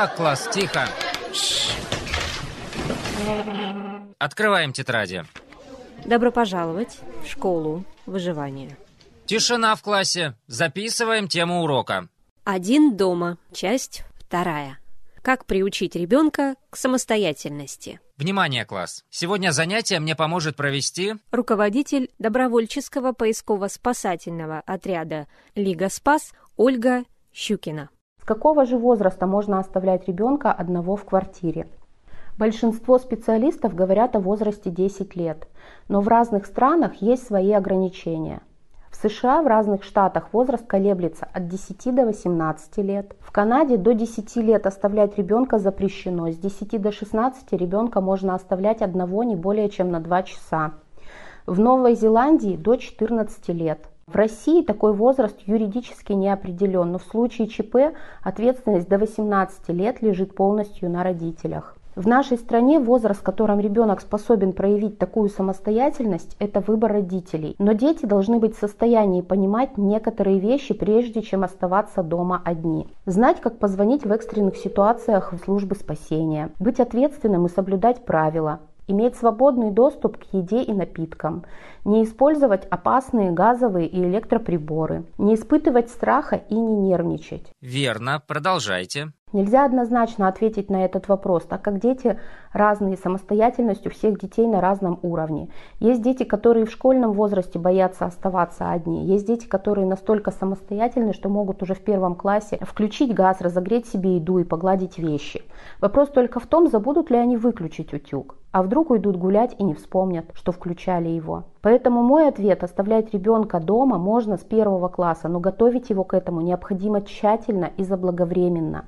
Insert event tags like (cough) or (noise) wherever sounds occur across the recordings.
Так, класс, тихо. Открываем тетради. Добро пожаловать в школу выживания. Тишина в классе. Записываем тему урока. Один дома. Часть вторая. Как приучить ребенка к самостоятельности. Внимание, класс! Сегодня занятие мне поможет провести Руководитель добровольческого поисково-спасательного отряда «Лига Спас» Ольга Щукина. С какого же возраста можно оставлять ребенка одного в квартире? Большинство специалистов говорят о возрасте 10 лет, но в разных странах есть свои ограничения. В США в разных штатах возраст колеблется от 10 до 18 лет. В Канаде до 10 лет оставлять ребенка запрещено. С 10 до 16 ребенка можно оставлять одного не более чем на 2 часа. В Новой Зеландии до 14 лет. В России такой возраст юридически не определен, но в случае ЧП ответственность до 18 лет лежит полностью на родителях. В нашей стране возраст, в котором ребенок способен проявить такую самостоятельность, это выбор родителей. Но дети должны быть в состоянии понимать некоторые вещи, прежде чем оставаться дома одни. Знать, как позвонить в экстренных ситуациях в службы спасения. Быть ответственным и соблюдать правила иметь свободный доступ к еде и напиткам, не использовать опасные газовые и электроприборы, не испытывать страха и не нервничать. Верно, продолжайте. Нельзя однозначно ответить на этот вопрос, так как дети разные, самостоятельность у всех детей на разном уровне. Есть дети, которые в школьном возрасте боятся оставаться одни. Есть дети, которые настолько самостоятельны, что могут уже в первом классе включить газ, разогреть себе еду и погладить вещи. Вопрос только в том, забудут ли они выключить утюг. А вдруг уйдут гулять и не вспомнят, что включали его. Поэтому мой ответ – оставлять ребенка дома можно с первого класса, но готовить его к этому необходимо тщательно и заблаговременно.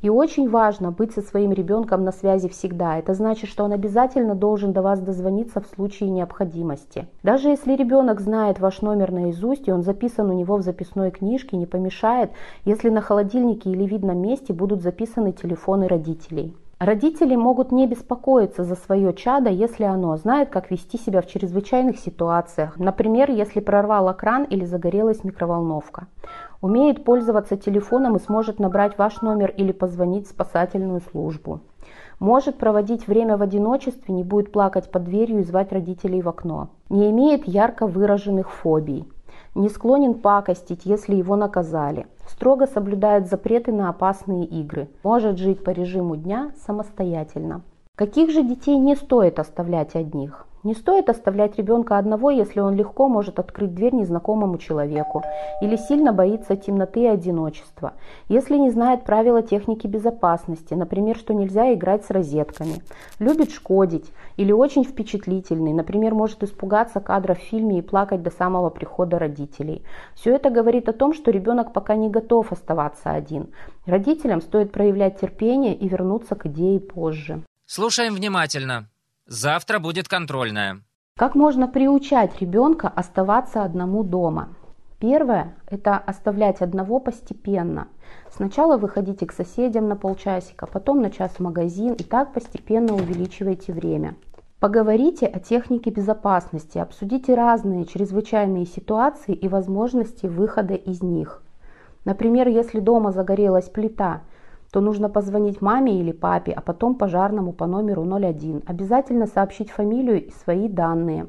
И очень важно быть со своим ребенком на связи всегда. Это значит, что он обязательно должен до вас дозвониться в случае необходимости. Даже если ребенок знает ваш номер наизусть, и он записан у него в записной книжке, не помешает, если на холодильнике или видном месте будут записаны телефоны родителей. Родители могут не беспокоиться за свое чадо, если оно знает, как вести себя в чрезвычайных ситуациях, например, если прорвало кран или загорелась микроволновка. Умеет пользоваться телефоном и сможет набрать ваш номер или позвонить в спасательную службу. Может проводить время в одиночестве, не будет плакать под дверью и звать родителей в окно. Не имеет ярко выраженных фобий не склонен пакостить, если его наказали, строго соблюдает запреты на опасные игры, может жить по режиму дня самостоятельно. Каких же детей не стоит оставлять одних? Не стоит оставлять ребенка одного, если он легко может открыть дверь незнакомому человеку или сильно боится темноты и одиночества, если не знает правила техники безопасности, например, что нельзя играть с розетками, любит шкодить или очень впечатлительный, например, может испугаться кадра в фильме и плакать до самого прихода родителей. Все это говорит о том, что ребенок пока не готов оставаться один. Родителям стоит проявлять терпение и вернуться к идее позже. Слушаем внимательно. Завтра будет контрольная. Как можно приучать ребенка оставаться одному дома? Первое – это оставлять одного постепенно. Сначала выходите к соседям на полчасика, потом на час в магазин и так постепенно увеличивайте время. Поговорите о технике безопасности, обсудите разные чрезвычайные ситуации и возможности выхода из них. Например, если дома загорелась плита – то нужно позвонить маме или папе, а потом пожарному по номеру 01. Обязательно сообщить фамилию и свои данные.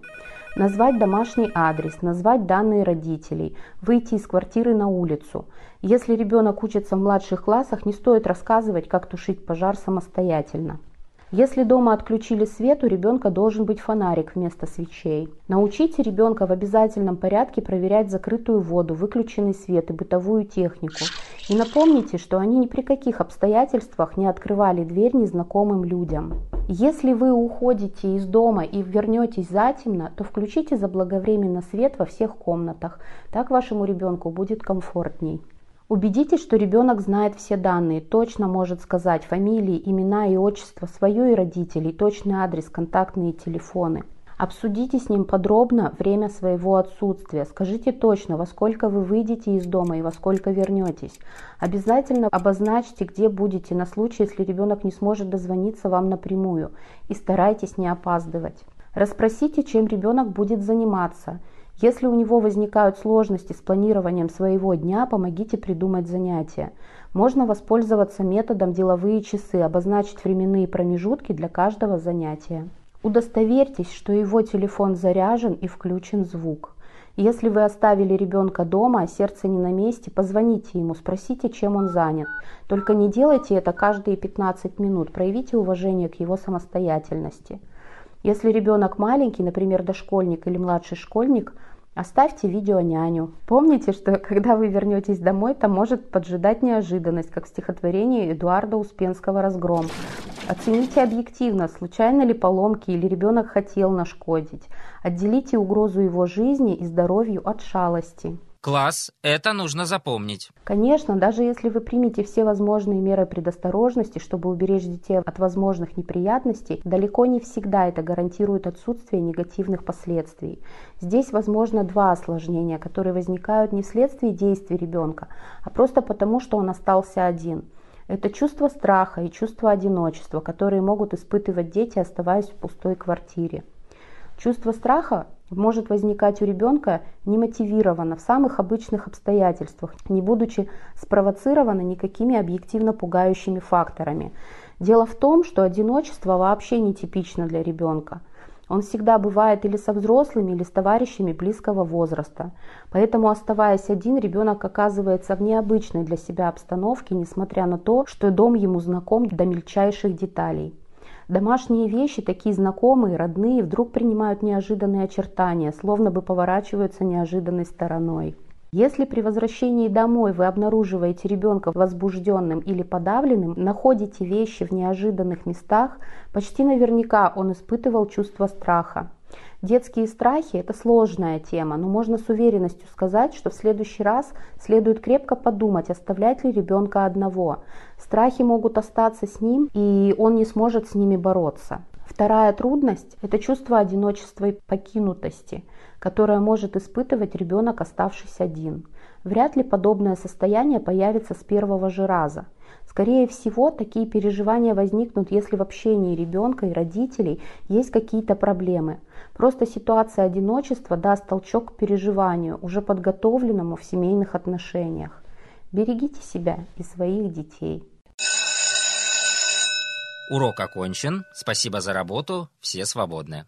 Назвать домашний адрес, назвать данные родителей, выйти из квартиры на улицу. Если ребенок учится в младших классах, не стоит рассказывать, как тушить пожар самостоятельно. Если дома отключили свет, у ребенка должен быть фонарик вместо свечей. Научите ребенка в обязательном порядке проверять закрытую воду, выключенный свет и бытовую технику. И напомните, что они ни при каких обстоятельствах не открывали дверь незнакомым людям. Если вы уходите из дома и вернетесь затемно, то включите заблаговременно свет во всех комнатах. Так вашему ребенку будет комфортней. Убедитесь, что ребенок знает все данные, точно может сказать фамилии, имена и отчество свое и родителей, точный адрес, контактные телефоны. Обсудите с ним подробно время своего отсутствия. Скажите точно, во сколько вы выйдете из дома и во сколько вернетесь. Обязательно обозначьте, где будете на случай, если ребенок не сможет дозвониться вам напрямую. И старайтесь не опаздывать. Расспросите, чем ребенок будет заниматься. Если у него возникают сложности с планированием своего дня, помогите придумать занятия. Можно воспользоваться методом деловые часы, обозначить временные промежутки для каждого занятия. Удостоверьтесь, что его телефон заряжен и включен звук. Если вы оставили ребенка дома, а сердце не на месте, позвоните ему, спросите, чем он занят. Только не делайте это каждые 15 минут, проявите уважение к его самостоятельности. Если ребенок маленький, например, дошкольник или младший школьник, Оставьте видео няню. Помните, что (laughs) когда вы вернетесь домой, там может поджидать неожиданность, как в стихотворении Эдуарда Успенского «Разгром». Оцените объективно, случайно ли поломки или ребенок хотел нашкодить. Отделите угрозу его жизни и здоровью от шалости. Класс, это нужно запомнить. Конечно, даже если вы примете все возможные меры предосторожности, чтобы уберечь детей от возможных неприятностей, далеко не всегда это гарантирует отсутствие негативных последствий. Здесь возможно два осложнения, которые возникают не вследствие действий ребенка, а просто потому, что он остался один. Это чувство страха и чувство одиночества, которые могут испытывать дети, оставаясь в пустой квартире. Чувство страха может возникать у ребенка немотивированно в самых обычных обстоятельствах, не будучи спровоцировано никакими объективно пугающими факторами. Дело в том, что одиночество вообще не типично для ребенка. Он всегда бывает или со взрослыми, или с товарищами близкого возраста. Поэтому, оставаясь один, ребенок оказывается в необычной для себя обстановке, несмотря на то, что дом ему знаком до мельчайших деталей. Домашние вещи, такие знакомые, родные, вдруг принимают неожиданные очертания, словно бы поворачиваются неожиданной стороной. Если при возвращении домой вы обнаруживаете ребенка возбужденным или подавленным, находите вещи в неожиданных местах, почти наверняка он испытывал чувство страха. Детские страхи – это сложная тема, но можно с уверенностью сказать, что в следующий раз следует крепко подумать, оставлять ли ребенка одного. Страхи могут остаться с ним, и он не сможет с ними бороться. Вторая трудность – это чувство одиночества и покинутости, которое может испытывать ребенок, оставшись один. Вряд ли подобное состояние появится с первого же раза – Скорее всего, такие переживания возникнут, если в общении ребенка и родителей есть какие-то проблемы. Просто ситуация одиночества даст толчок к переживанию, уже подготовленному в семейных отношениях. Берегите себя и своих детей. Урок окончен. Спасибо за работу. Все свободны.